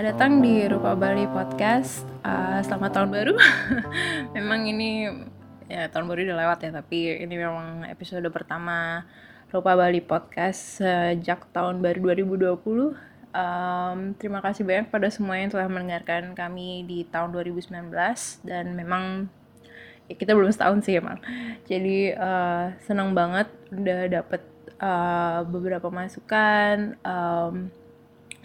Selamat datang di Rupa Bali Podcast. Uh, selamat tahun baru. memang ini ya tahun baru udah lewat ya, tapi ini memang episode pertama Rupa Bali Podcast sejak tahun baru 2020. Um, terima kasih banyak pada semua yang telah mendengarkan kami di tahun 2019 dan memang ya kita belum setahun sih emang. Jadi uh, senang banget udah dapet uh, beberapa masukan. Um,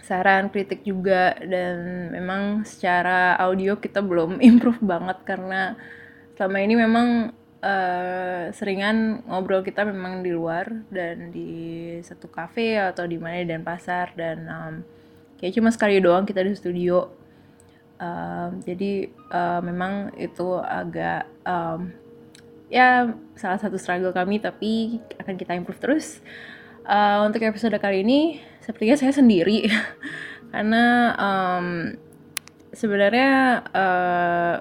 saran kritik juga dan memang secara audio kita belum improve banget karena selama ini memang uh, seringan ngobrol kita memang di luar dan di satu cafe atau di mana dan pasar dan um, kayak cuma sekali doang kita di studio. Uh, jadi uh, memang itu agak um, ya salah satu struggle kami tapi akan kita improve terus. Uh, untuk episode kali ini sepertinya saya sendiri. Karena um, sebenarnya uh,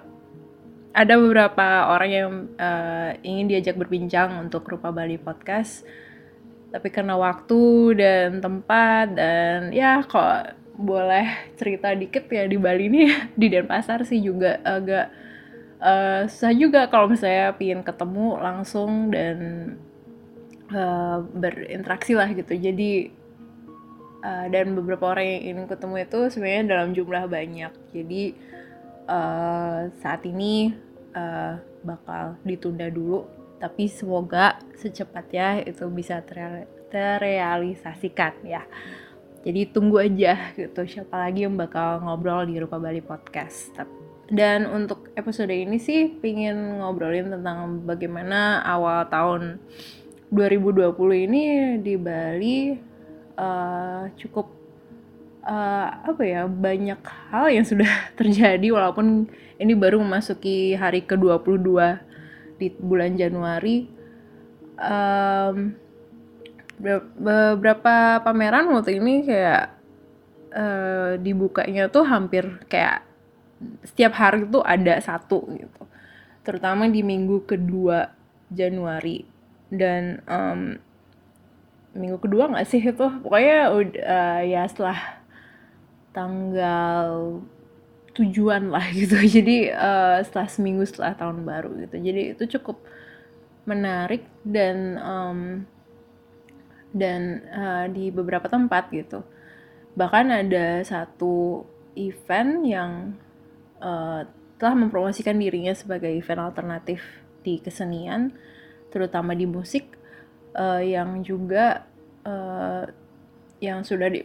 ada beberapa orang yang uh, ingin diajak berbincang untuk Rupa Bali Podcast. Tapi karena waktu dan tempat dan ya kok boleh cerita dikit ya di Bali ini di Denpasar sih juga agak uh, susah juga kalau misalnya pingin ketemu langsung dan uh, berinteraksi lah gitu. Jadi uh, dan beberapa orang yang ingin ketemu itu sebenarnya dalam jumlah banyak. Jadi uh, saat ini uh, bakal ditunda dulu. Tapi semoga secepatnya itu bisa terreal terrealisasikan ya. Jadi tunggu aja gitu siapa lagi yang bakal ngobrol di Rupa Bali Podcast. Dan untuk episode ini sih pingin ngobrolin tentang bagaimana awal tahun 2020 ini di Bali uh, cukup uh, apa ya banyak hal yang sudah terjadi walaupun ini baru memasuki hari ke-22 di bulan Januari. Um, beberapa pameran waktu ini kayak uh, dibukanya tuh hampir kayak setiap hari tuh ada satu gitu terutama di minggu kedua Januari. Dan um, minggu kedua nggak sih itu? Pokoknya uh, ya setelah tanggal tujuan lah gitu. Jadi uh, setelah seminggu setelah tahun baru gitu. Jadi itu cukup menarik dan um, dan uh, di beberapa tempat gitu. Bahkan ada satu event yang uh, telah mempromosikan dirinya sebagai event alternatif di kesenian terutama di musik uh, yang juga uh, yang sudah di,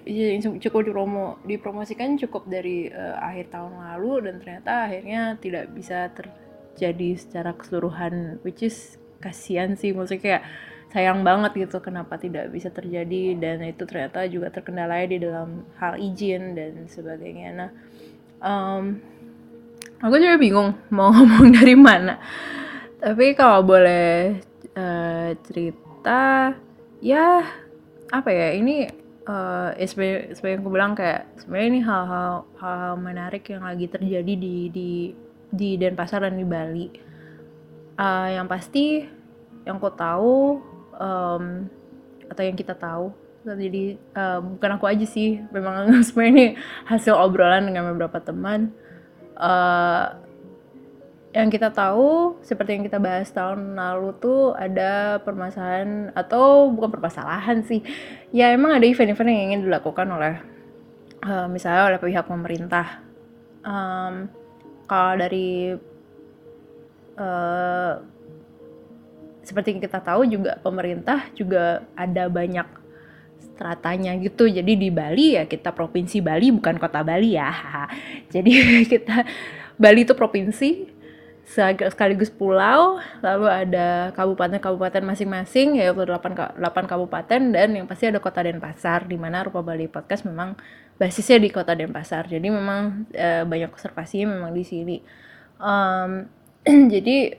cukup dipromo dipromosikan cukup dari uh, akhir tahun lalu dan ternyata akhirnya tidak bisa terjadi secara keseluruhan which is kasihan sih. Maksudnya kayak sayang banget gitu kenapa tidak bisa terjadi dan itu ternyata juga terkendala di dalam hal izin dan sebagainya. Nah um, aku juga bingung mau ngomong dari mana. Tapi kalau boleh uh, cerita kita ya apa ya ini uh, ya sebenarnya seperti yang aku bilang kayak sebenarnya ini hal-hal hal menarik yang lagi terjadi di di di Denpasar dan di Bali. Uh, yang pasti yang aku tahu um, atau yang kita tahu jadi uh, bukan aku aja sih memang sebenarnya ini hasil obrolan dengan beberapa teman uh, yang kita tahu seperti yang kita bahas tahun lalu tuh ada permasalahan atau bukan permasalahan sih ya emang ada event-event yang ingin dilakukan oleh uh, misalnya oleh pihak pemerintah. Um, kalau dari uh, seperti yang kita tahu juga pemerintah juga ada banyak stratanya gitu. Jadi di Bali ya kita provinsi Bali bukan kota Bali ya jadi kita Bali itu provinsi sekaligus pulau, lalu ada kabupaten-kabupaten masing-masing, yaitu 8, 8 kabupaten, dan yang pasti ada kota Denpasar, di mana Rupa Bali Podcast memang basisnya di kota Denpasar. Jadi memang e, banyak konservasi memang di sini. Um, jadi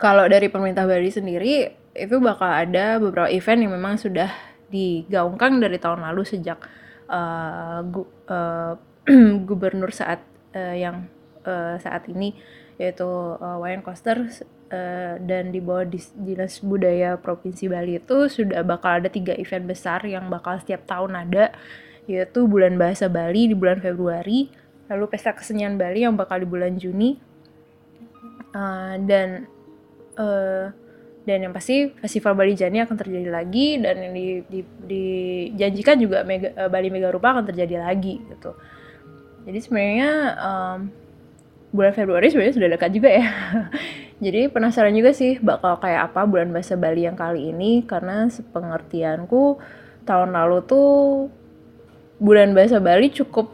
kalau dari pemerintah Bali sendiri, itu bakal ada beberapa event yang memang sudah digaungkan dari tahun lalu sejak uh, gu, uh, gubernur saat uh, yang uh, saat ini yaitu uh, Wayan Koster uh, dan di bawah Dinas Budaya Provinsi Bali itu sudah bakal ada tiga event besar yang bakal setiap tahun ada yaitu bulan bahasa Bali di bulan Februari, lalu pesta kesenian Bali yang bakal di bulan Juni, uh, dan uh, dan yang pasti festival Bali Jani akan terjadi lagi dan yang di, di, dijanjikan juga Mega, Bali Mega Rupa akan terjadi lagi gitu. Jadi sebenarnya um, bulan Februari sebenarnya sudah dekat juga ya. Jadi penasaran juga sih bakal kayak apa bulan bahasa Bali yang kali ini karena sepengertianku tahun lalu tuh bulan bahasa Bali cukup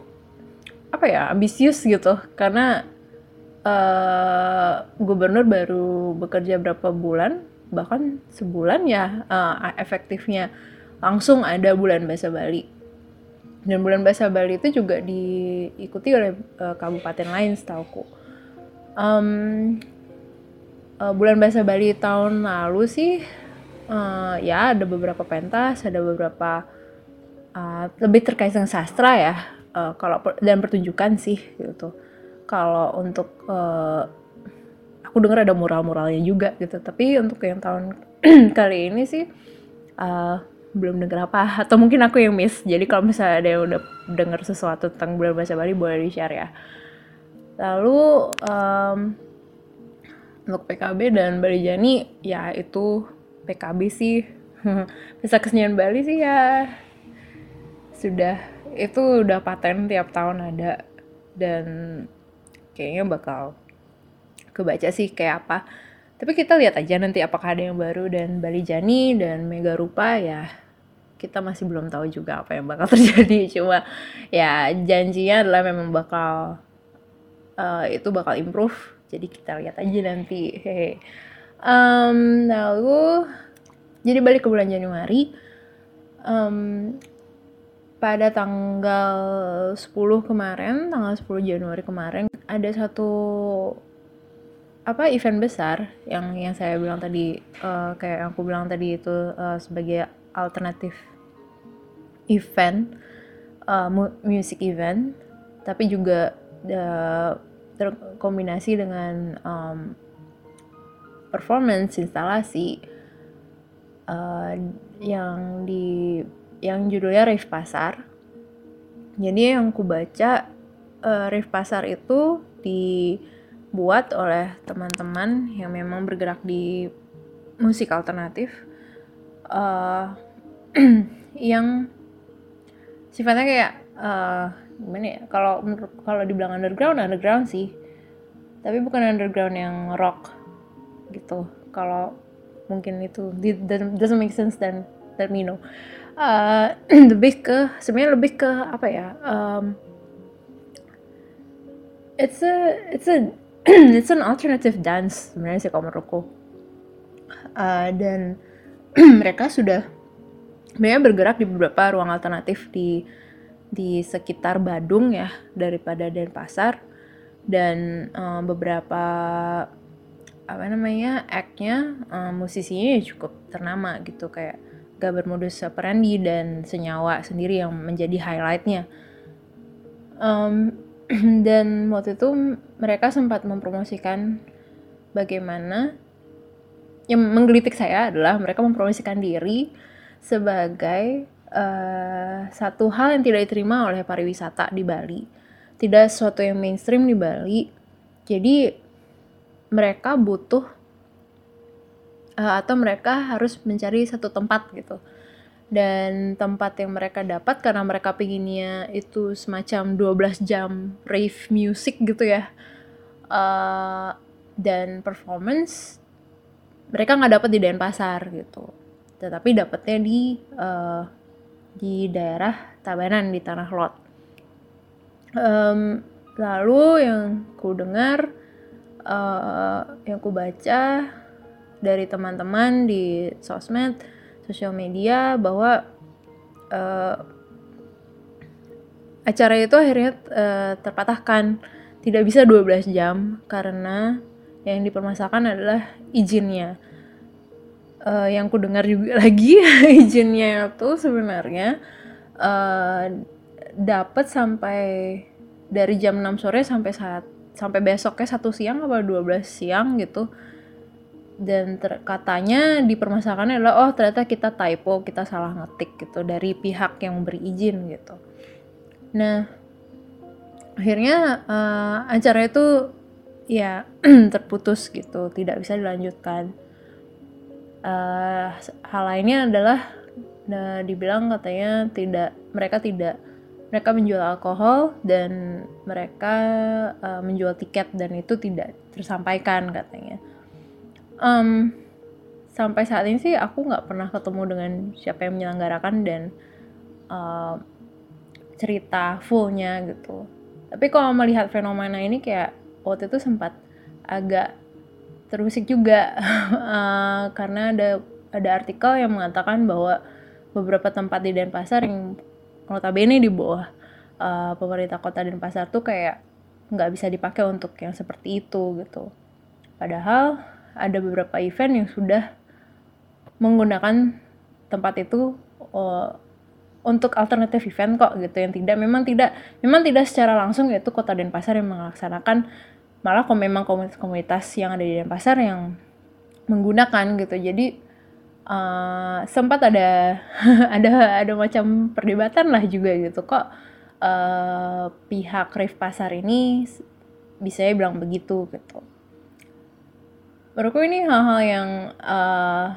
apa ya ambisius gitu karena uh, gubernur baru bekerja berapa bulan bahkan sebulan ya uh, efektifnya langsung ada bulan bahasa Bali dan bulan bahasa Bali itu juga diikuti oleh uh, kabupaten lain setauku. Um, uh, bulan bahasa Bali tahun lalu sih uh, ya ada beberapa pentas ada beberapa uh, lebih terkait dengan sastra ya uh, kalau dan pertunjukan sih gitu. Kalau untuk uh, aku dengar ada mural-muralnya juga gitu. Tapi untuk yang tahun kali ini sih uh, belum dengar apa atau mungkin aku yang miss. Jadi kalau misalnya ada yang udah dengar sesuatu tentang bulan bahasa Bali boleh di share ya. Lalu um, untuk PKB dan Bali Jani ya itu PKB sih. Bisa kesenian Bali sih ya. Sudah itu udah paten tiap tahun ada. Dan kayaknya bakal kebaca sih kayak apa tapi kita lihat aja nanti apakah ada yang baru dan Bali Jani dan Mega Rupa ya kita masih belum tahu juga apa yang bakal terjadi. Cuma ya janjinya adalah memang bakal uh, itu bakal improve. Jadi kita lihat aja nanti. Hehe. Um, lalu jadi balik ke bulan Januari um, pada tanggal 10 kemarin tanggal 10 Januari kemarin ada satu apa event besar yang yang saya bilang tadi uh, kayak yang aku bilang tadi itu uh, sebagai alternatif event uh, music event tapi juga uh, terkombinasi dengan um, performance instalasi uh, yang di yang judulnya Rave Pasar. Jadi yang ku baca uh, Rave Pasar itu di buat oleh teman-teman yang memang bergerak di musik alternatif uh, yang sifatnya kayak uh, gimana ya kalau kalau dibilang underground underground sih. Tapi bukan underground yang rock gitu. Kalau mungkin itu doesn't make sense dan let me know. Uh, lebih ke sebenarnya lebih ke apa ya um, it's a it's a it's an alternative dance sebenarnya sih kalau menurutku. Uh, dan mereka sudah mereka bergerak di beberapa ruang alternatif di di sekitar Badung ya daripada Denpasar. Dan uh, beberapa apa namanya act-nya uh, musisinya ya cukup ternama gitu. Kayak Gaber Modus Operandi dan Senyawa sendiri yang menjadi highlightnya. Um, dan waktu itu mereka sempat mempromosikan bagaimana yang menggelitik saya adalah mereka mempromosikan diri sebagai uh, satu hal yang tidak diterima oleh pariwisata di Bali. Tidak sesuatu yang mainstream di Bali. Jadi mereka butuh uh, atau mereka harus mencari satu tempat gitu dan tempat yang mereka dapat karena mereka pinginnya itu semacam 12 jam rave music gitu ya. Uh, dan performance mereka nggak dapat di Denpasar gitu. Tetapi dapatnya di uh, di daerah Tabanan di Tanah Lot. Um, lalu yang ku dengar uh, yang ku baca dari teman-teman di sosmed sosial media bahwa uh, acara itu akhirnya uh, terpatahkan. Tidak bisa 12 jam karena yang dipermasalahkan adalah izinnya. Uh, yang ku dengar juga lagi izinnya itu sebenarnya uh, dapat sampai dari jam 6 sore sampai saat sampai besoknya satu siang apa 12 siang gitu dan ter, katanya dipermasalahkannya adalah oh ternyata kita typo kita salah ngetik gitu dari pihak yang memberi izin gitu nah akhirnya uh, acara itu ya terputus gitu tidak bisa dilanjutkan uh, hal lainnya adalah nah, dibilang katanya tidak mereka tidak mereka menjual alkohol dan mereka uh, menjual tiket dan itu tidak tersampaikan katanya. Um, sampai saat ini sih aku nggak pernah ketemu dengan siapa yang menyelenggarakan dan uh, cerita fullnya gitu. Tapi kalau melihat fenomena ini kayak waktu itu sempat agak terusik juga uh, karena ada ada artikel yang mengatakan bahwa beberapa tempat di Denpasar yang notabene di bawah uh, pemerintah kota dan pasar tuh kayak nggak bisa dipakai untuk yang seperti itu gitu. Padahal ada beberapa event yang sudah menggunakan tempat itu uh, untuk alternatif event kok gitu yang tidak memang tidak memang tidak secara langsung yaitu kota Denpasar yang melaksanakan. Malah kok memang komunitas-komunitas yang ada di Denpasar yang menggunakan gitu. Jadi uh, sempat ada ada ada macam perdebatan lah juga gitu kok. Uh, pihak Rif Pasar ini bisa bilang begitu gitu. Menurutku ini hal-hal yang uh,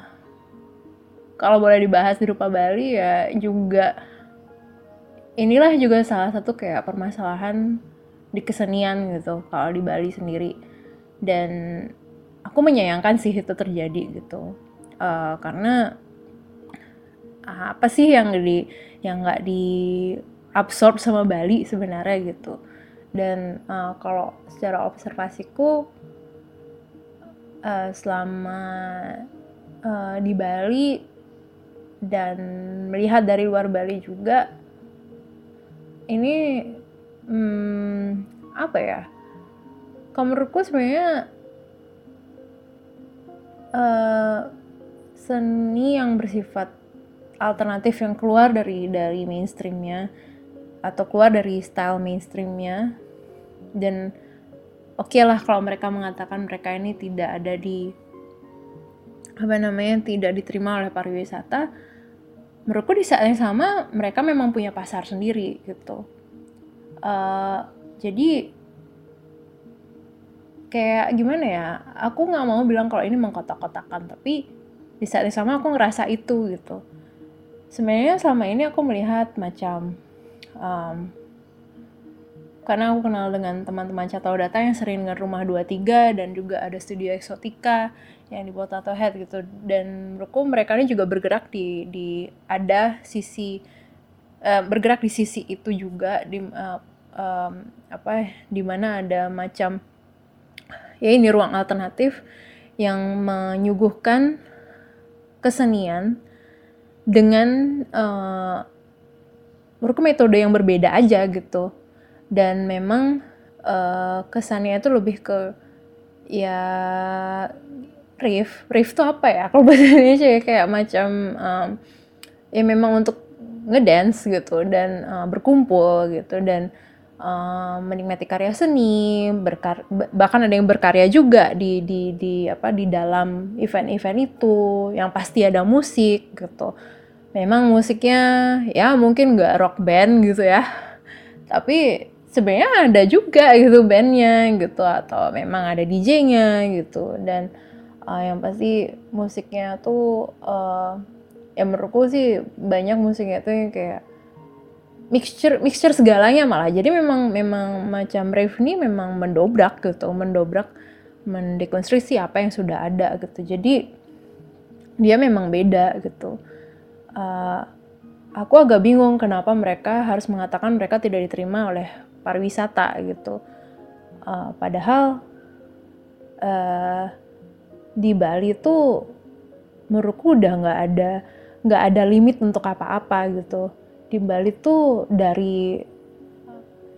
kalau boleh dibahas di Rupa Bali ya juga inilah juga salah satu kayak permasalahan di kesenian gitu kalau di Bali sendiri. Dan aku menyayangkan sih itu terjadi gitu. Uh, karena apa sih yang di yang nggak di absorb sama Bali sebenarnya gitu. Dan uh, kalau secara observasiku uh, selama uh, di Bali dan melihat dari luar Bali juga ini hmm, apa ya? Kalau menurutku sebenarnya uh, seni yang bersifat alternatif yang keluar dari dari mainstreamnya atau keluar dari style mainstreamnya dan oke okay lah kalau mereka mengatakan mereka ini tidak ada di apa namanya tidak diterima oleh pariwisata menurutku di saat yang sama mereka memang punya pasar sendiri gitu. Uh, jadi kayak gimana ya aku nggak mau bilang kalau ini mengkotak-kotakan tapi di saat yang sama aku ngerasa itu gitu. Sebenarnya selama ini aku melihat macam um, karena aku kenal dengan teman-teman Catau Data yang sering dengan Rumah 23 dan juga ada Studio Exotica yang dibuat Tato Head gitu. Dan menurutku mereka ini juga bergerak di di ada sisi uh, bergerak di sisi itu juga di uh, um, apa di mana ada macam ya ini ruang alternatif yang menyuguhkan kesenian dengan uh, menurutku metode yang berbeda aja gitu dan memang uh, kesannya itu lebih ke ya riff riff tuh apa ya? Kalau bahasa Indonesia ya kayak macam um, ya memang untuk ngedance gitu dan uh, berkumpul gitu dan uh, menikmati karya seni, berkar bahkan ada yang berkarya juga di di di apa di dalam event-event itu yang pasti ada musik gitu. Memang musiknya ya mungkin nggak rock band gitu ya, tapi sebenarnya ada juga gitu bandnya gitu atau memang ada DJ-nya gitu. Dan uh, yang pasti musiknya tuh uh, ya menurutku sih banyak musiknya tuh yang kayak mixture mixture segalanya malah. Jadi memang memang macam rave ini memang mendobrak gitu mendobrak mendekonstruksi apa yang sudah ada gitu. Jadi dia memang beda gitu. Uh, aku agak bingung kenapa mereka harus mengatakan mereka tidak diterima oleh pariwisata gitu. Uh, padahal uh, di Bali tuh menurutku udah nggak ada nggak ada limit untuk apa-apa gitu. Di Bali tuh dari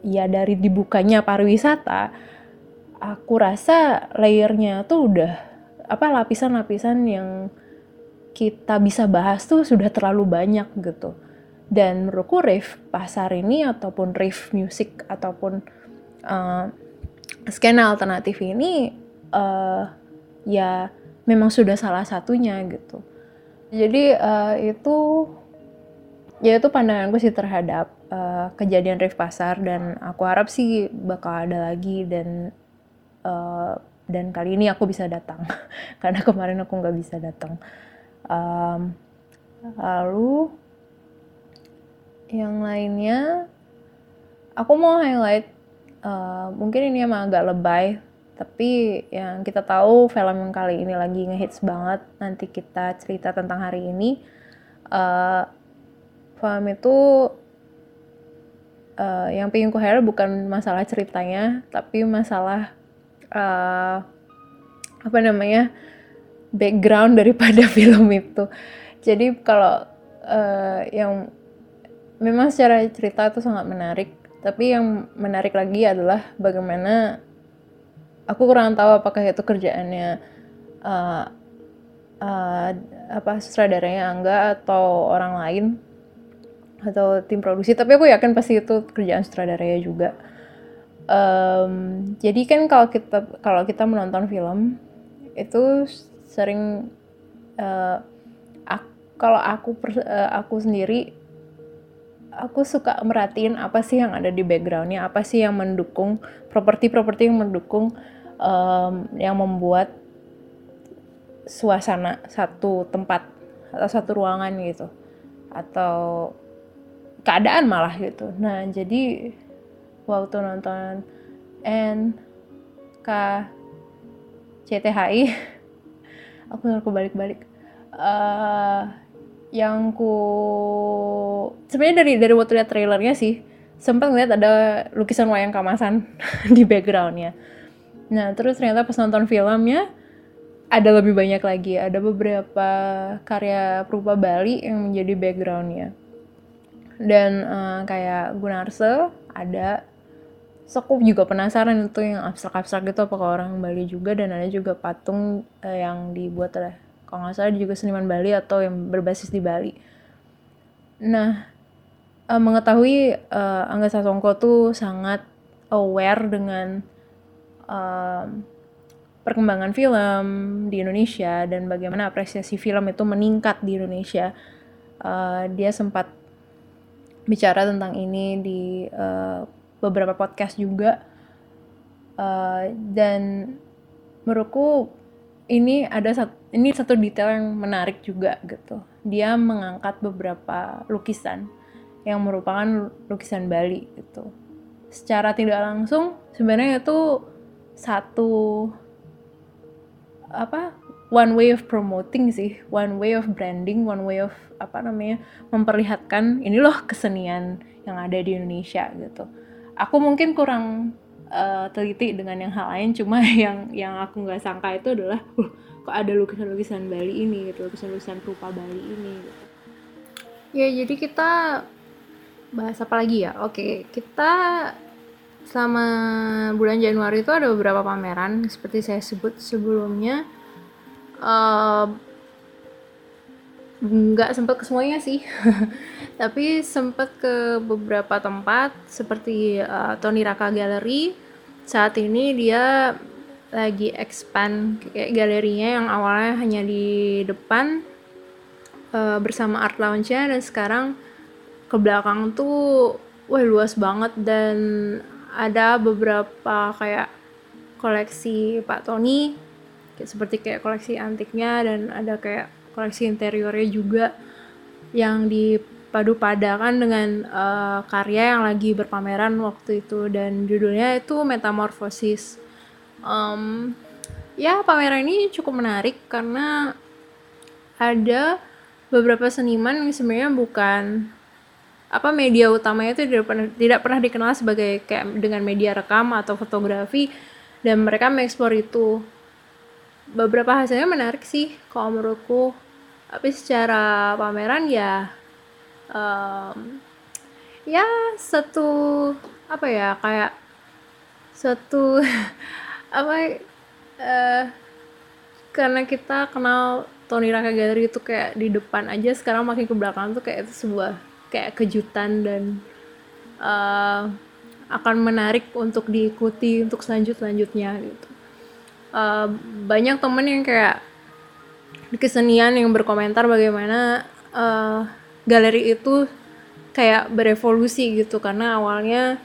ya dari dibukanya pariwisata aku rasa layernya tuh udah apa lapisan-lapisan yang kita bisa bahas tuh sudah terlalu banyak gitu dan menurutku rave pasar ini ataupun rave music ataupun uh, skena alternatif ini uh, ya memang sudah salah satunya gitu. Jadi uh, itu ya itu pandanganku sih terhadap uh, kejadian Rif Pasar dan aku harap sih bakal ada lagi dan uh, dan kali ini aku bisa datang. Karena kemarin aku nggak bisa datang. Um, lalu yang lainnya aku mau highlight uh, mungkin ini emang agak lebay tapi yang kita tahu film yang kali ini lagi ngehits banget nanti kita cerita tentang hari ini uh, film itu uh, yang pengen ku highlight bukan masalah ceritanya tapi masalah uh, apa namanya background daripada film itu. Jadi kalau uh, yang memang secara cerita itu sangat menarik tapi yang menarik lagi adalah bagaimana aku kurang tahu apakah itu kerjaannya uh, uh, apa sutradaranya Angga atau orang lain atau tim produksi tapi aku yakin pasti itu kerjaan sutradaranya juga. Um, jadi kan kalau kita kalau kita menonton film itu sering uh, aku, kalau aku uh, aku sendiri aku suka merhatiin apa sih yang ada di backgroundnya apa sih yang mendukung properti-properti yang mendukung um, yang membuat suasana satu tempat atau satu ruangan gitu. Atau keadaan malah gitu. Nah jadi waktu nonton N K CTHI aku aku balik-balik uh, yang ku sebenarnya dari dari waktu lihat trailernya sih sempat ngeliat ada lukisan wayang kamasan di backgroundnya. Nah terus ternyata pas nonton filmnya ada lebih banyak lagi. Ada beberapa karya perupa Bali yang menjadi backgroundnya. Dan uh, kayak Gunarse ada. So juga penasaran itu yang abstrak-abstrak gitu apakah orang Bali juga dan ada juga patung uh, yang dibuat oleh kalau nggak salah juga seniman Bali atau yang berbasis di Bali. Nah, uh, mengetahui uh, Angga Sasongko tuh sangat aware dengan uh, perkembangan film di Indonesia dan bagaimana apresiasi film itu meningkat di Indonesia. Uh, dia sempat bicara tentang ini di uh, beberapa podcast juga uh, dan menurutku ini ada satu ini satu detail yang menarik juga gitu. Dia mengangkat beberapa lukisan yang merupakan lukisan Bali gitu. Secara tidak langsung sebenarnya itu satu apa one way of promoting sih, one way of branding, one way of apa namanya memperlihatkan ini loh kesenian yang ada di Indonesia gitu. Aku mungkin kurang uh, teliti dengan yang hal lain. Cuma yang yang aku nggak sangka itu adalah uh, kok ada lukisan-lukisan Bali ini gitu lukisan-lukisan rupa Bali ini gitu. ya jadi kita bahas apa lagi ya? Oke kita selama bulan Januari itu ada beberapa pameran. Seperti saya sebut sebelumnya uh, nggak sempat ke semuanya sih. Tapi sempat ke beberapa tempat seperti uh, Tony Raka Gallery. Saat ini dia lagi expand kayak galerinya yang awalnya hanya di depan uh, bersama art lounge-nya. Dan sekarang ke belakang tuh wah luas banget. Dan ada beberapa kayak koleksi Pak Tony kayak seperti kayak koleksi antiknya. Dan ada kayak koleksi interiornya juga yang di padu padakan dengan uh, karya yang lagi berpameran waktu itu. Dan judulnya itu Metamorphosis. Um, ya pameran ini cukup menarik karena ada beberapa seniman yang sebenarnya bukan apa media utamanya itu tidak pernah tidak pernah dikenal sebagai kayak dengan media rekam atau fotografi dan mereka mengeksplor itu. Beberapa hasilnya menarik sih kalau menurutku tapi secara pameran ya um, ya satu apa ya kayak satu apa uh, karena kita kenal Tony Raka Gallery itu kayak di depan aja sekarang makin ke belakang tuh kayak itu sebuah kayak kejutan dan uh, akan menarik untuk diikuti untuk selanjut selanjutnya gitu. Uh, banyak temen yang kayak kesenian yang berkomentar bagaimana uh, galeri itu kayak berevolusi gitu. Karena awalnya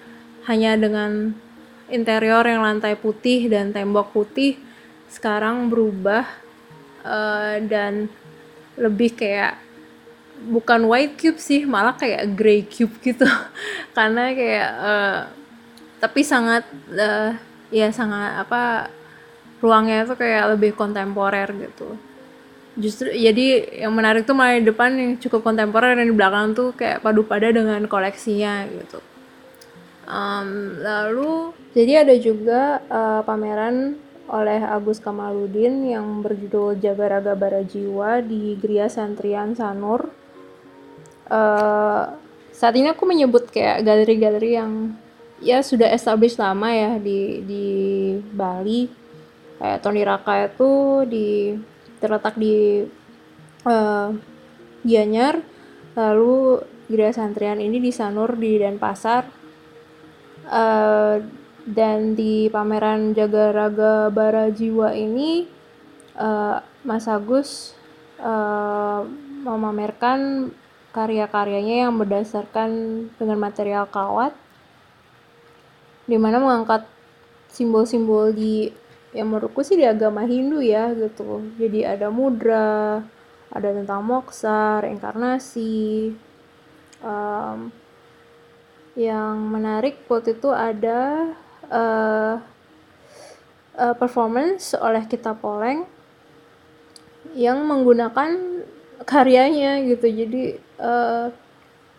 hanya dengan interior yang lantai putih dan tembok putih sekarang berubah uh, dan lebih kayak bukan white cube sih malah kayak gray cube gitu. Karena kayak uh, tapi sangat uh, ya sangat apa ruangnya itu kayak lebih kontemporer gitu justru jadi yang menarik tuh malah depan yang cukup kontemporer dan di belakang tuh kayak padu pada dengan koleksinya gitu. Um, lalu jadi ada juga uh, pameran oleh Agus Kamaludin yang berjudul Jagaraga Barajiwa di Gria Santrian Sanur. Uh, saat ini aku menyebut kayak galeri-galeri yang ya sudah established lama ya di di Bali. Kayak Tony Raka itu di terletak di uh, Gianyar. Lalu Gria Santrian ini di Sanur di Denpasar. Uh, dan di pameran Jagaraga Barajiwa ini uh, Mas Agus uh, memamerkan karya-karyanya yang berdasarkan dengan material kawat di mana mengangkat simbol-simbol di yang menurutku sih di agama Hindu ya gitu. Jadi ada mudra ada tentang moksa reinkarnasi um, yang menarik waktu itu ada uh, uh, performance oleh kita Poleng yang menggunakan karyanya gitu. Jadi uh,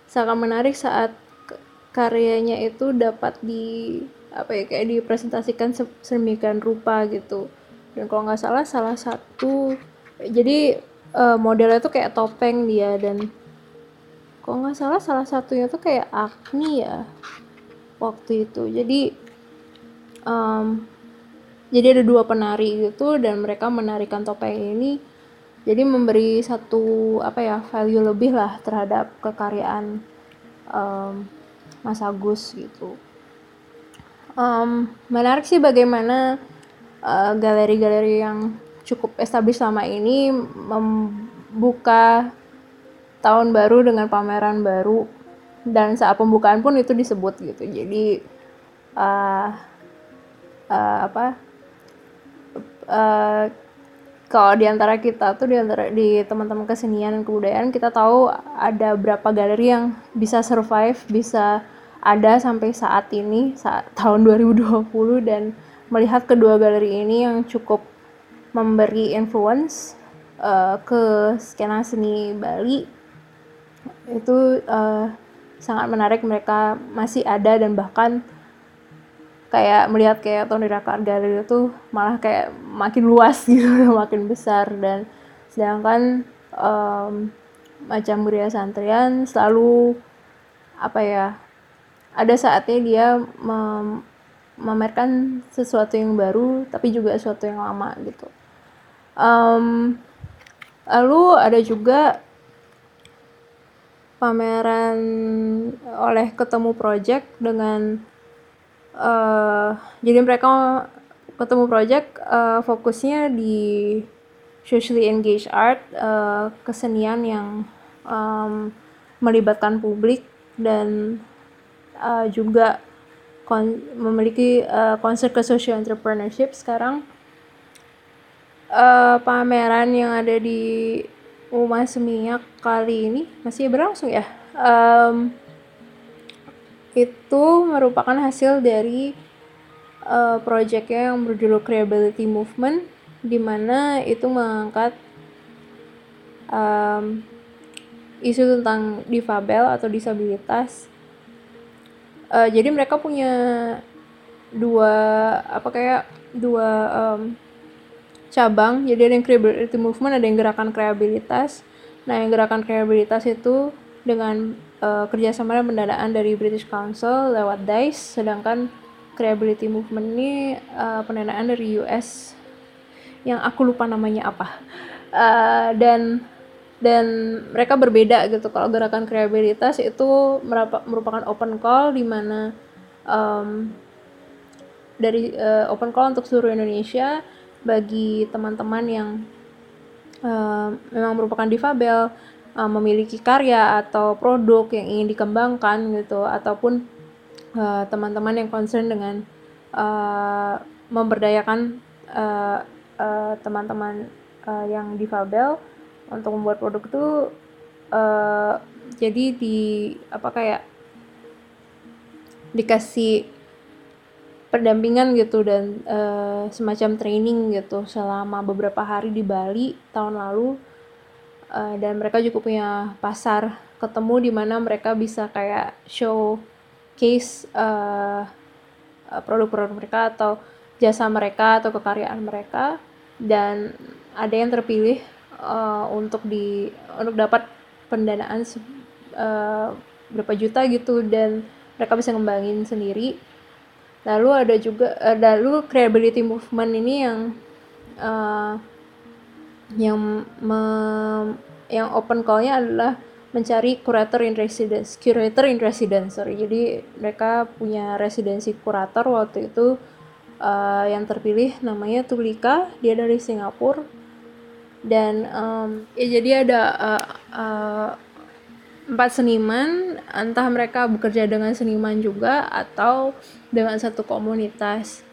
sangat menarik saat karyanya itu dapat di apa ya kayak dipresentasikan sedemikian rupa gitu. Dan kalau nggak salah salah satu jadi uh, modelnya tuh kayak topeng dia dan kalau nggak salah salah satunya tuh kayak Agni ya waktu itu. Jadi um, jadi ada dua penari gitu dan mereka menarikan topeng ini. Jadi memberi satu apa ya value lebih lah terhadap kekaryaan um, Mas Agus gitu. Um, menarik sih bagaimana uh, galeri-galeri yang cukup established selama ini membuka tahun baru dengan pameran baru dan saat pembukaan pun itu disebut gitu. Jadi uh, uh, apa? Uh, kalau di antara kita tuh di antara di teman-teman kesenian dan kebudayaan kita tahu ada berapa galeri yang bisa survive, bisa ada sampai saat ini saat tahun 2020 dan melihat kedua galeri ini yang cukup memberi influence uh, ke skena seni Bali itu uh, sangat menarik. Mereka masih ada dan bahkan kayak melihat kayak Tony Raka Gallery itu malah kayak makin luas gitu makin besar. Dan sedangkan um, macam Gria Santrian selalu apa ya ada saatnya dia mem memamerkan sesuatu yang baru tapi juga sesuatu yang lama gitu. Um, lalu ada juga pameran oleh ketemu project dengan uh, jadi mereka ketemu project uh, fokusnya di socially engaged art uh, kesenian yang um, melibatkan publik dan uh, juga kon memiliki uh, konsep ke social entrepreneurship sekarang uh, pameran yang ada di Rumah Seminyak kali ini masih berlangsung ya um, itu merupakan hasil dari uh, proyeknya yang berjudul Creability Movement di mana itu mengangkat um, isu tentang difabel atau disabilitas. Uh, jadi mereka punya dua apa kayak dua um, cabang. Jadi ada yang creability movement, ada yang gerakan kreabilitas. Nah, yang gerakan kreabilitas itu dengan uh, kerjasama dan pendanaan dari British Council lewat DICE sedangkan Creability Movement ini uh, pendanaan dari US yang aku lupa namanya apa uh, dan dan mereka berbeda gitu. Kalau gerakan kreabilitas itu merupakan open call di mana um, dari uh, open call untuk seluruh Indonesia bagi teman-teman yang uh, memang merupakan difabel uh, memiliki karya atau produk yang ingin dikembangkan gitu ataupun uh, teman-teman uh, yang concern dengan uh, memberdayakan teman-teman uh, uh, yang difabel untuk membuat produk itu uh, jadi di apa kayak dikasih pendampingan gitu dan uh, semacam training gitu selama beberapa hari di Bali tahun lalu. Uh, dan mereka juga punya pasar ketemu di mana mereka bisa kayak show case uh, produk-produk mereka atau jasa mereka atau kekaryaan mereka. Dan ada yang terpilih uh, untuk di untuk dapat pendanaan uh, berapa juta gitu dan mereka bisa ngembangin sendiri. Lalu ada juga uh, lalu creativity movement ini yang uh, yang me, yang open callnya adalah mencari curator in residence curator in residence sorry. Jadi mereka punya residensi kurator waktu itu uh, yang terpilih namanya Tulika. Dia dari Singapura dan um, ya jadi ada uh, uh, empat seniman. Entah mereka bekerja dengan seniman juga atau dengan satu komunitas.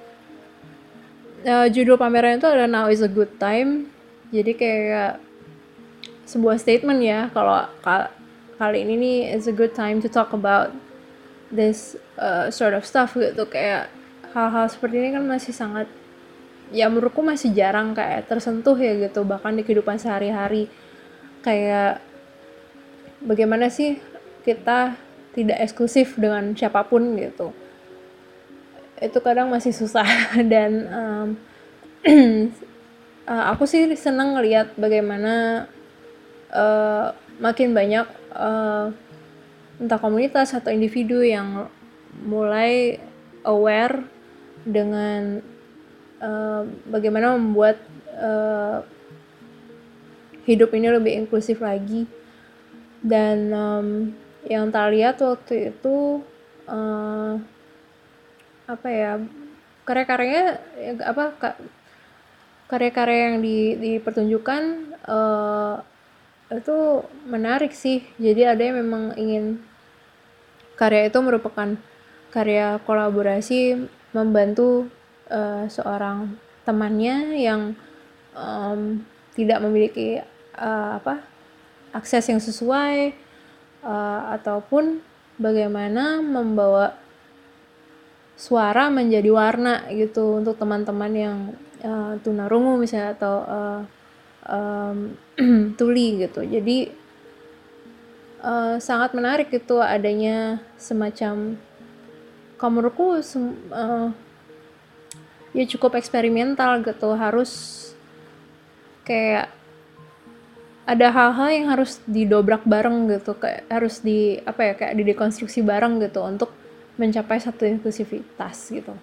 Uh, judul pameran itu adalah now is a good time. Jadi kayak sebuah statement ya kalau kal kali ini nih is a good time to talk about this uh, sort of stuff gitu. Kayak hal-hal seperti ini kan masih sangat ya menurutku masih jarang kayak tersentuh ya gitu bahkan di kehidupan sehari-hari. Kayak bagaimana sih kita tidak eksklusif dengan siapa pun gitu. Itu kadang masih susah dan um, aku sih senang ngelihat bagaimana uh, makin banyak uh, entah komunitas atau individu yang mulai aware dengan uh, bagaimana membuat uh, hidup ini lebih inklusif lagi. Dan um, yang tak lihat waktu itu uh, apa ya karya-karyanya ya, apa karya-karya yang di, dipertunjukkan uh, itu menarik sih. Jadi ada yang memang ingin karya itu merupakan karya kolaborasi membantu uh, seorang temannya yang um, tidak memiliki uh, apa akses yang sesuai uh, ataupun bagaimana membawa suara menjadi warna gitu untuk teman-teman yang uh, tunarungu misalnya atau uh, um, tuli gitu. Jadi uh, sangat menarik itu adanya semacam kamu uh, ya cukup eksperimental gitu. Harus kayak ada hal-hal yang harus didobrak bareng gitu kayak harus di apa ya kayak didekonstruksi bareng gitu untuk mencapai satu inklusivitas gitu.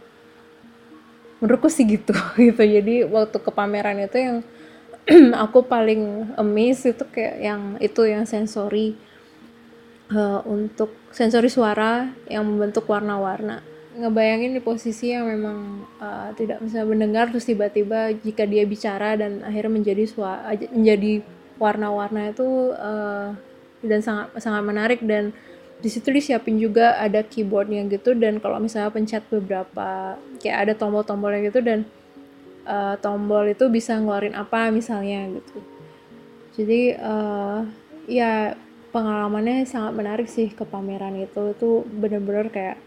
Menurutku sih gitu gitu. Jadi waktu ke pameran itu yang aku paling amazed itu kayak yang itu yang sensori uh, untuk sensori suara yang membentuk warna-warna ngebayangin di posisi yang memang uh, tidak bisa mendengar terus tiba-tiba jika dia bicara dan akhirnya menjadi suara menjadi warna-warna itu uh, dan sangat sangat menarik dan di situ disiapin juga ada keyboardnya gitu dan kalau misalnya pencet beberapa kayak ada tombol-tombolnya gitu dan uh, tombol itu bisa ngeluarin apa misalnya gitu. Jadi uh, ya pengalamannya sangat menarik sih ke pameran itu itu bener-bener kayak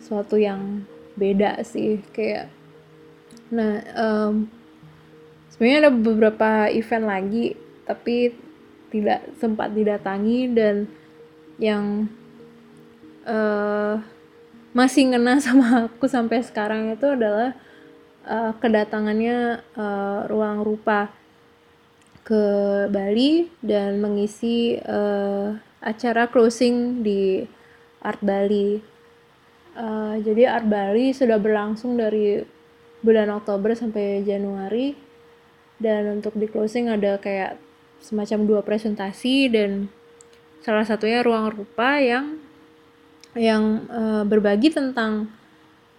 suatu yang beda sih kayak nah um, sebenarnya ada beberapa event lagi tapi tidak sempat didatangi dan yang uh, masih ngena sama aku sampai sekarang itu adalah uh, kedatangannya uh, ruang rupa ke Bali dan mengisi uh, acara closing di Art Bali Uh, jadi Art Bali sudah berlangsung dari bulan Oktober sampai Januari. Dan untuk di closing ada kayak semacam dua presentasi dan salah satunya ruang rupa yang yang uh, berbagi tentang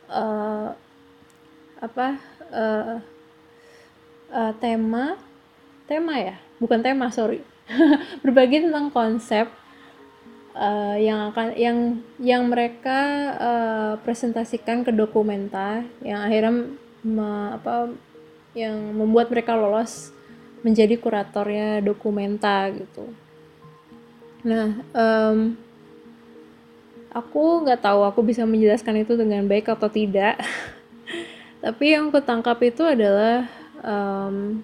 uh, apa uh, uh, tema tema ya? Bukan tema sorry. Berbagi tentang konsep uh, yang akan yang yang mereka uh, presentasikan ke dokumenta yang akhirnya me, apa yang membuat mereka lolos menjadi kuratornya dokumenta gitu. Nah, um, aku nggak tahu aku bisa menjelaskan itu dengan baik atau tidak. Tapi yang aku tangkap itu adalah um,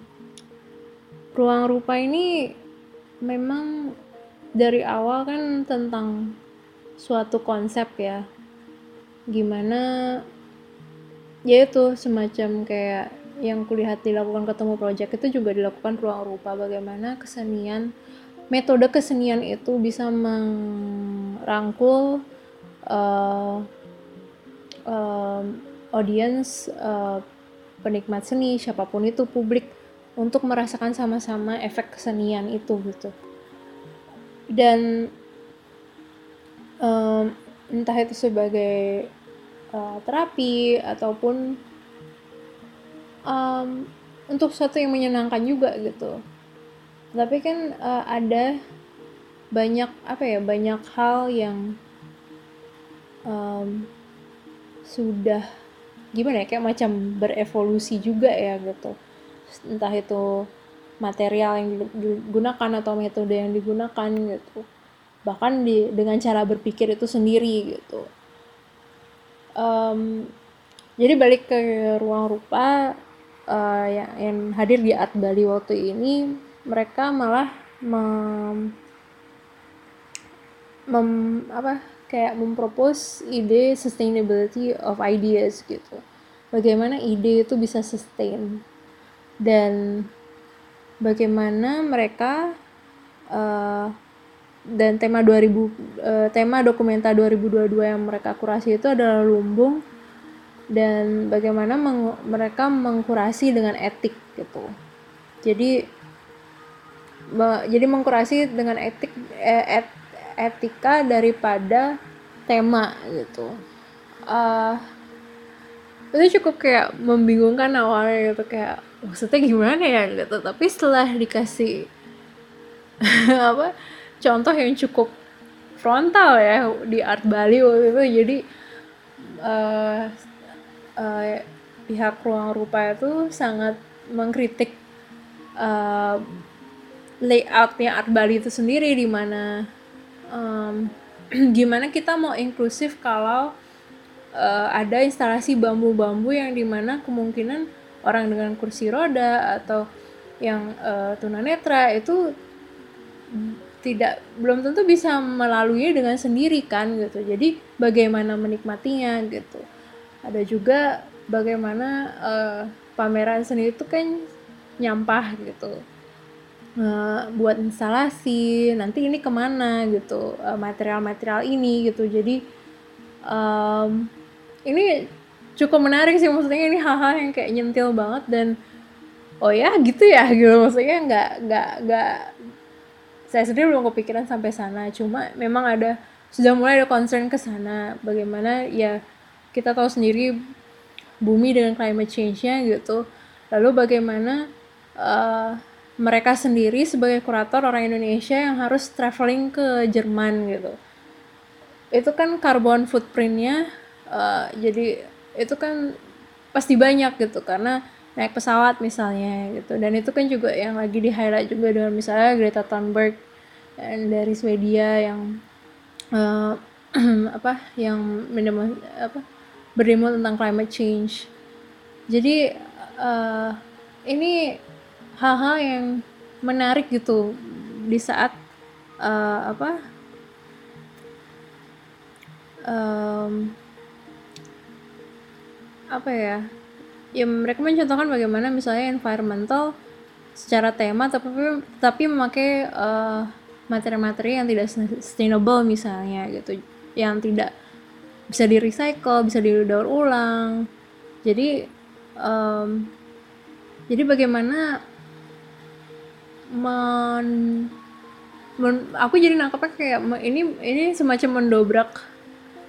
ruang rupa ini memang dari awal kan tentang suatu konsep ya. Gimana ya itu semacam kayak yang kulihat dilakukan ketemu project itu juga dilakukan ruang rupa. Bagaimana kesenian metode kesenian itu bisa merangkul uh, uh, audience uh, penikmat seni siapa pun itu publik untuk merasakan sama-sama efek kesenian itu gitu dan um, entah itu sebagai uh, terapi ataupun um, untuk sesuatu yang menyenangkan juga gitu. Tapi kan uh, ada banyak apa ya banyak hal yang um, sudah gimana ya kayak macam berevolusi juga ya gitu. Entah itu material yang digunakan atau metode yang digunakan gitu. Bahkan di dengan cara berpikir itu sendiri gitu. Um, jadi balik ke ruang rupa uh, yang, yang hadir di Art Bali waktu ini mereka malah mem, mem apa kayak mempropose ide sustainability of ideas gitu. Bagaimana ide itu bisa sustain. Dan bagaimana mereka uh, dan tema 2000 uh, eh, tema dokumenta 2022 yang mereka kurasi itu adalah lumbung dan bagaimana meng, mereka mengkurasi dengan etik gitu. Jadi jadi mengkurasi dengan etik eh, et, etika daripada tema gitu. Uh, itu cukup kayak membingungkan awalnya gitu kayak maksudnya gimana ya gitu tapi setelah dikasih apa contoh yang cukup frontal ya di Art Bali waktu itu jadi uh, uh, pihak ruang rupa itu sangat mengkritik uh, layoutnya Art Bali itu sendiri di mana um, gimana kita mau inklusif kalau uh, ada instalasi bambu-bambu yang di mana kemungkinan orang dengan kursi roda atau yang uh, tunanetra itu tidak belum tentu bisa melalui dengan sendiri kan gitu. Jadi bagaimana menikmatinya gitu. Ada juga bagaimana uh, pameran seni itu kan nyampah gitu. Uh, buat instalasi nanti ini ke mana gitu. Material-material uh, ini gitu. Jadi um, ini cukup menarik sih maksudnya ini hal-hal yang kayak nyentil banget dan oh ya gitu ya gitu. Maksudnya nggak nggak nggak saya sendiri belum kepikiran sampai sana. Cuma memang ada sudah mulai ada concern ke sana. Bagaimana ya kita tahu sendiri bumi dengan climate change-nya gitu. Lalu bagaimana uh, mereka sendiri sebagai kurator orang Indonesia yang harus traveling ke Jerman gitu. Itu kan carbon footprintnya uh, jadi itu kan pasti banyak gitu karena naik pesawat misalnya gitu. Dan itu kan juga yang lagi di highlight juga dengan misalnya Greta Thunberg dari Swedia yang uh, apa yang mendemo apa berdemo tentang climate change. Jadi uh, ini hal-hal yang menarik gitu di saat uh, apa um, apa ya ya mereka mencontohkan bagaimana misalnya environmental secara tema tapi tapi memakai uh, materi-materi yang tidak sustainable misalnya gitu yang tidak bisa di recycle bisa didaur ulang. Jadi um, jadi bagaimana men, men aku jadi nangkepnya kayak ini ini semacam mendobrak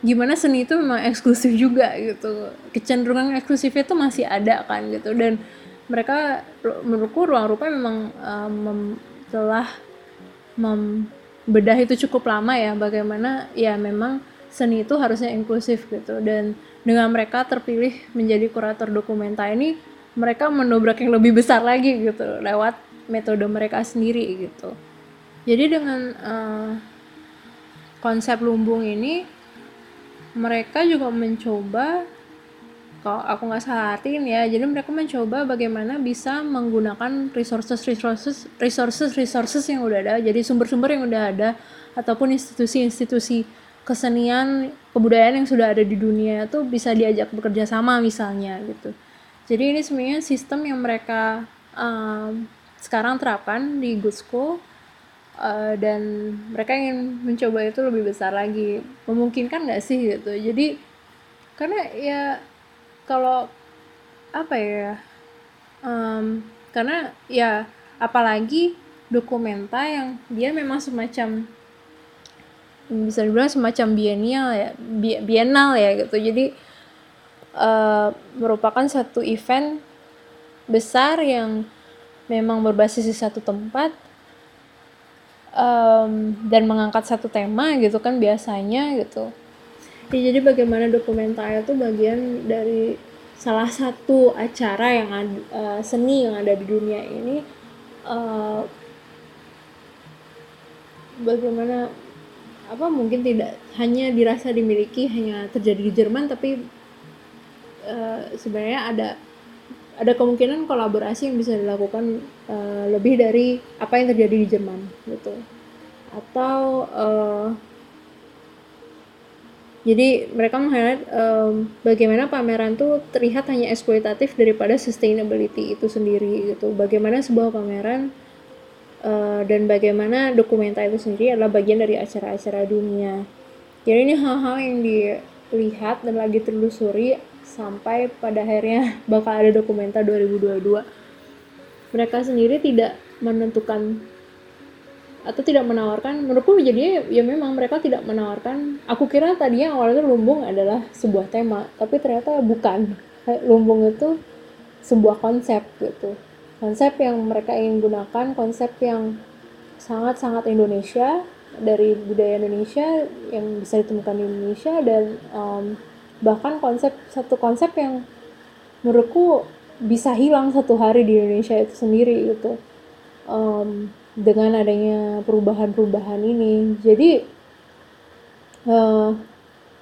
gimana seni itu memang eksklusif juga gitu. Kecenderungan eksklusifnya itu masih ada kan gitu. Dan mereka menurutku ruang rupa memang um, telah membedah itu cukup lama ya. Bagaimana ya memang seni itu harusnya inklusif gitu. Dan dengan mereka terpilih menjadi kurator dokumenta ini mereka mendobrak yang lebih besar lagi gitu lewat metode mereka sendiri gitu. Jadi dengan uh, konsep lumbung ini mereka juga mencoba kalau aku nggak salah artiin ya jadi mereka mencoba bagaimana bisa menggunakan resources resources resources resources yang udah ada jadi sumber-sumber yang udah ada ataupun institusi-institusi kesenian kebudayaan yang sudah ada di dunia itu bisa diajak bekerja sama misalnya gitu. Jadi ini sebenarnya sistem yang mereka um, sekarang terapkan di Good School uh, dan mereka ingin mencoba itu lebih besar lagi. Memungkinkan nggak sih gitu? Jadi karena ya kalau apa ya um, karena ya apalagi dokumenta yang dia memang semacam bisa dibilang semacam biennial ya bienal ya gitu. Jadi uh, merupakan satu event besar yang memang berbasis di satu tempat um, dan mengangkat satu tema gitu kan biasanya gitu. Ya jadi bagaimana dokumenter itu bagian dari salah satu acara yang uh, seni yang ada di dunia ini uh, bagaimana apa mungkin tidak hanya dirasa dimiliki hanya terjadi di Jerman tapi uh, sebenarnya ada ada kemungkinan kolaborasi yang bisa dilakukan uh, lebih dari apa yang terjadi di Jerman gitu atau uh, jadi mereka menghighlight um, bagaimana pameran tuh terlihat hanya eksploitatif daripada sustainability itu sendiri gitu. Bagaimana sebuah pameran uh, dan bagaimana dokumenta itu sendiri adalah bagian dari acara-acara dunia. Jadi ini hal-hal yang dilihat dan lagi telusuri sampai pada akhirnya bakal ada dokumenta 2022. Mereka sendiri tidak menentukan atau tidak menawarkan menurutku jadinya ya memang mereka tidak menawarkan. Aku kira tadinya awalnya lumbung adalah sebuah tema tapi ternyata bukan. Lumbung itu sebuah konsep gitu. Konsep yang mereka ingin gunakan konsep yang sangat-sangat Indonesia dari budaya Indonesia yang bisa ditemukan di Indonesia dan um, bahkan konsep satu konsep yang menurutku bisa hilang satu hari di Indonesia itu sendiri gitu. Um, dengan adanya perubahan-perubahan ini. Jadi uh,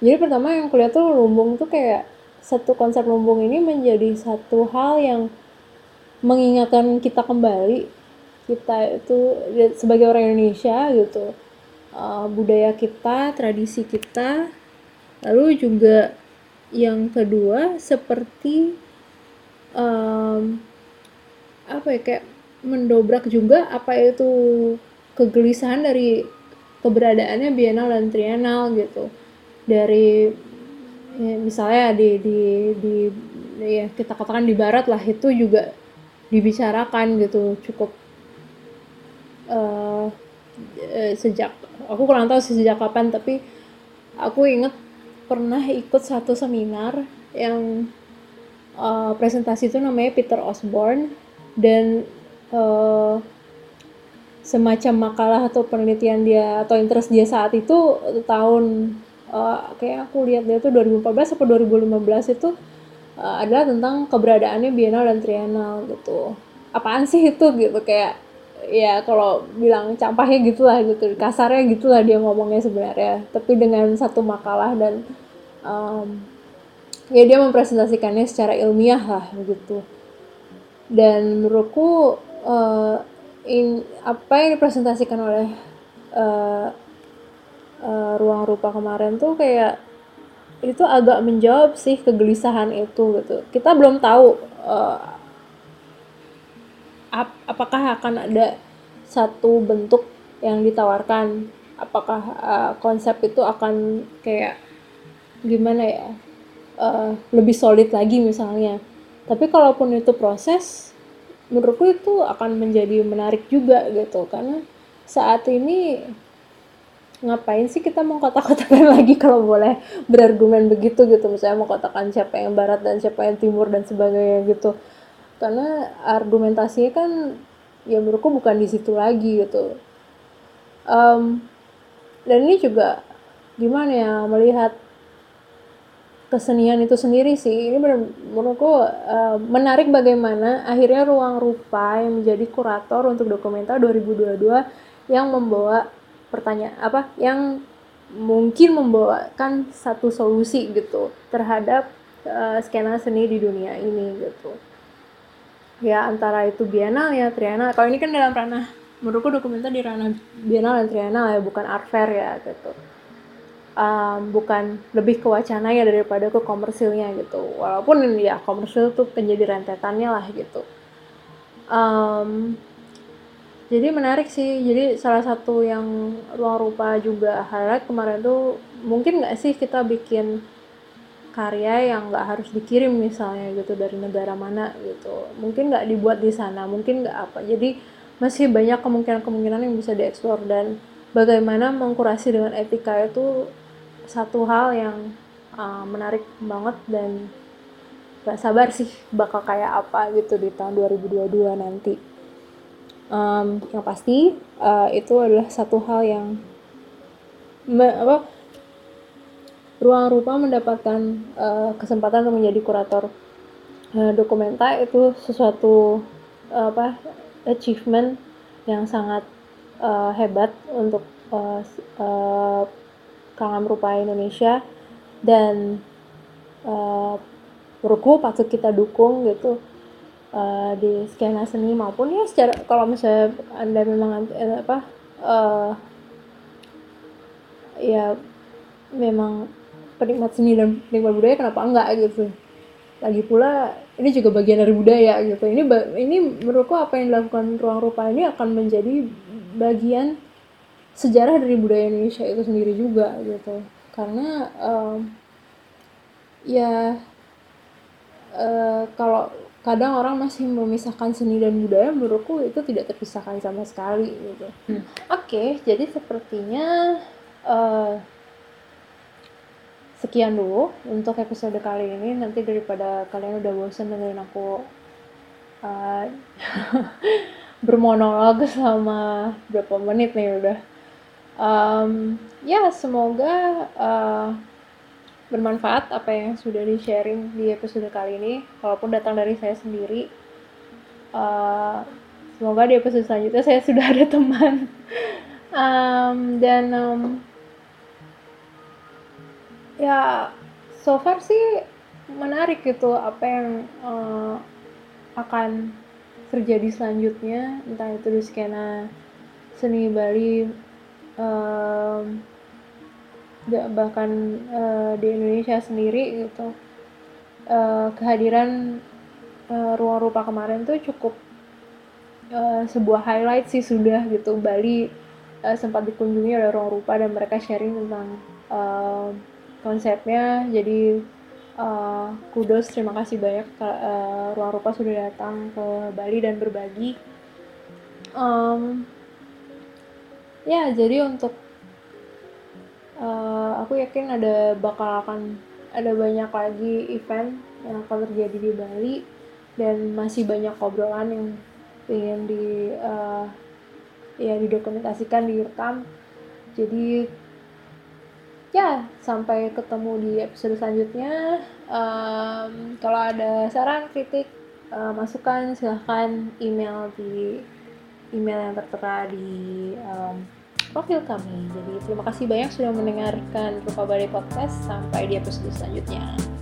jadi pertama yang kulihat tuh lumbung tuh kayak satu konsep lumbung ini menjadi satu hal yang mengingatkan kita kembali. Kita itu sebagai orang Indonesia gitu. Uh, budaya kita tradisi kita lalu juga yang kedua seperti um, apa ya kayak mendobrak juga apa itu kegelisahan dari keberadaannya bienal dan trienal gitu. Dari ya, misalnya di di di ya kita katakan di barat lah itu juga dibicarakan gitu cukup uh, sejak aku kurang tahu sejak kapan tapi aku inget pernah ikut satu seminar yang uh, presentasi itu namanya Peter Osborne dan uh, semacam makalah atau penelitian dia atau interest dia saat itu tahun uh, kayak aku lihat dia tuh 2014 atau 2015 itu uh, adalah tentang keberadaannya bienal dan trienal gitu. Apaan sih itu gitu kayak ya kalau bilang campahnya gitulah gitu kasarnya gitulah dia ngomongnya sebenarnya. Tapi dengan satu makalah dan um, ya dia mempresentasikannya secara ilmiah lah begitu dan menurutku uh, in, apa yang dipresentasikan oleh uh, uh, ruang rupa kemarin tuh kayak itu agak menjawab sih kegelisahan itu gitu. Kita belum tahu uh, ap apakah akan ada satu bentuk yang ditawarkan? Apakah uh, konsep itu akan kayak gimana ya? Uh, lebih solid lagi misalnya. Tapi kalaupun itu proses menurutku itu akan menjadi menarik juga gitu. Karena saat ini ngapain sih kita mau kotak-kotakan lagi kalau boleh berargumen begitu gitu? Misalnya mau kotakan siapa yang barat dan siapa yang timur dan sebagainya gitu karena argumentasinya kan ya menurutku bukan di situ lagi gitu. Um, dan ini juga gimana ya melihat kesenian itu sendiri sih. Ini benar menurutku uh, menarik bagaimana akhirnya ruang rupa yang menjadi kurator untuk dokumenter 2022 yang membawa pertanyaan apa yang mungkin membawakan satu solusi gitu terhadap uh, skena seni di dunia ini gitu ya antara itu bienal ya trienal kalau ini kan dalam ranah menurutku dokumenter di ranah bienal dan trienal ya bukan art fair ya gitu. Um, bukan lebih ke wacana ya daripada ke komersilnya gitu. Walaupun ya komersil tuh menjadi rentetannya lah gitu. Um, jadi menarik sih. Jadi salah satu yang ruang rupa juga highlight kemarin tuh mungkin nggak sih kita bikin karya yang nggak harus dikirim misalnya gitu dari negara mana gitu. Mungkin nggak dibuat di sana mungkin nggak apa. Jadi masih banyak kemungkinan-kemungkinan yang bisa dieksplor. Dan bagaimana mengkurasi dengan etika itu satu hal yang uh, menarik banget dan gak sabar sih bakal kayak apa gitu di tahun 2022 nanti. Um, yang pasti uh, itu adalah satu hal yang me, apa ruang rupa mendapatkan uh, kesempatan untuk menjadi kurator. Uh, dokumenta itu sesuatu uh, apa achievement yang sangat uh, hebat untuk uh, uh, rupa Indonesia dan uh, menurutku patut kita dukung gitu uh, di skena seni maupun ya secara kalau misalnya anda memang uh, apa uh, ya memang penikmat seni dan penikmat budaya kenapa enggak gitu. Lagi pula ini juga bagian dari budaya gitu. Ini ini menurutku apa yang dilakukan ruang rupa ini akan menjadi bagian sejarah dari budaya Indonesia itu sendiri juga gitu. Karena um, ya uh, kalau kadang orang masih memisahkan seni dan budaya menurutku itu tidak terpisahkan sama sekali gitu. Hmm. oke okay, jadi sepertinya uh, sekian dulu untuk episode kali ini. Nanti daripada kalian udah bosan dengerin aku uh, bermonolog selama berapa menit nih udah. Um, ya semoga uh, bermanfaat apa yang sudah di sharing di episode kali ini. Walaupun datang dari saya sendiri uh, semoga di episode selanjutnya saya sudah ada teman. Um, dan um, ya so far sih menarik gitu apa yang uh, akan terjadi selanjutnya. Entah itu di skena seni Bali um, bahkan uh, di Indonesia sendiri gitu. Uh, kehadiran uh, ruang rupa kemarin tuh cukup uh, sebuah highlight sih sudah gitu. Bali uh, sempat dikunjungi oleh ruang rupa dan mereka sharing tentang uh, konsepnya. Jadi uh, kudos terima kasih banyak uh, ruang rupa sudah datang ke Bali dan berbagi. Um, ya jadi untuk uh, aku yakin ada bakal akan ada banyak lagi event yang akan terjadi di Bali dan masih banyak obrolan yang ingin di uh, ya didokumentasikan direkam jadi ya sampai ketemu di episode selanjutnya um, kalau ada saran kritik uh, masukan silahkan email di email yang tertera di um, profil kami. Jadi terima kasih banyak sudah mendengarkan Rupa Bali Podcast. Sampai di episode selanjutnya.